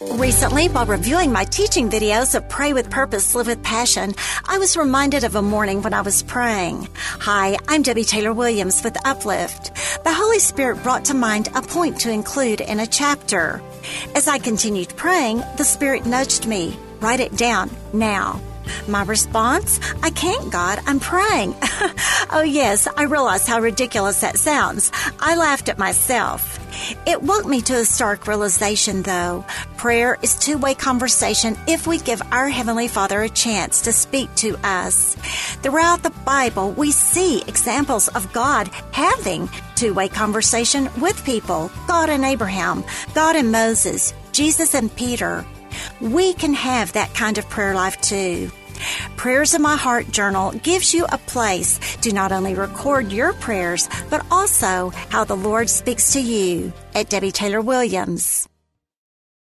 Recently, while reviewing my teaching videos of Pray with Purpose, Live with Passion, I was reminded of a morning when I was praying. Hi, I'm Debbie Taylor Williams with Uplift. The Holy Spirit brought to mind a point to include in a chapter. As I continued praying, the Spirit nudged me. Write it down now. My response? I can't, God. I'm praying. oh, yes, I realize how ridiculous that sounds. I laughed at myself. It woke me to a stark realization, though. Prayer is two way conversation if we give our Heavenly Father a chance to speak to us. Throughout the Bible, we see examples of God having two way conversation with people God and Abraham, God and Moses, Jesus and Peter. We can have that kind of prayer life too. Prayers in My Heart Journal gives you a place to not only record your prayers, but also how the Lord speaks to you at Debbie Taylor Williams.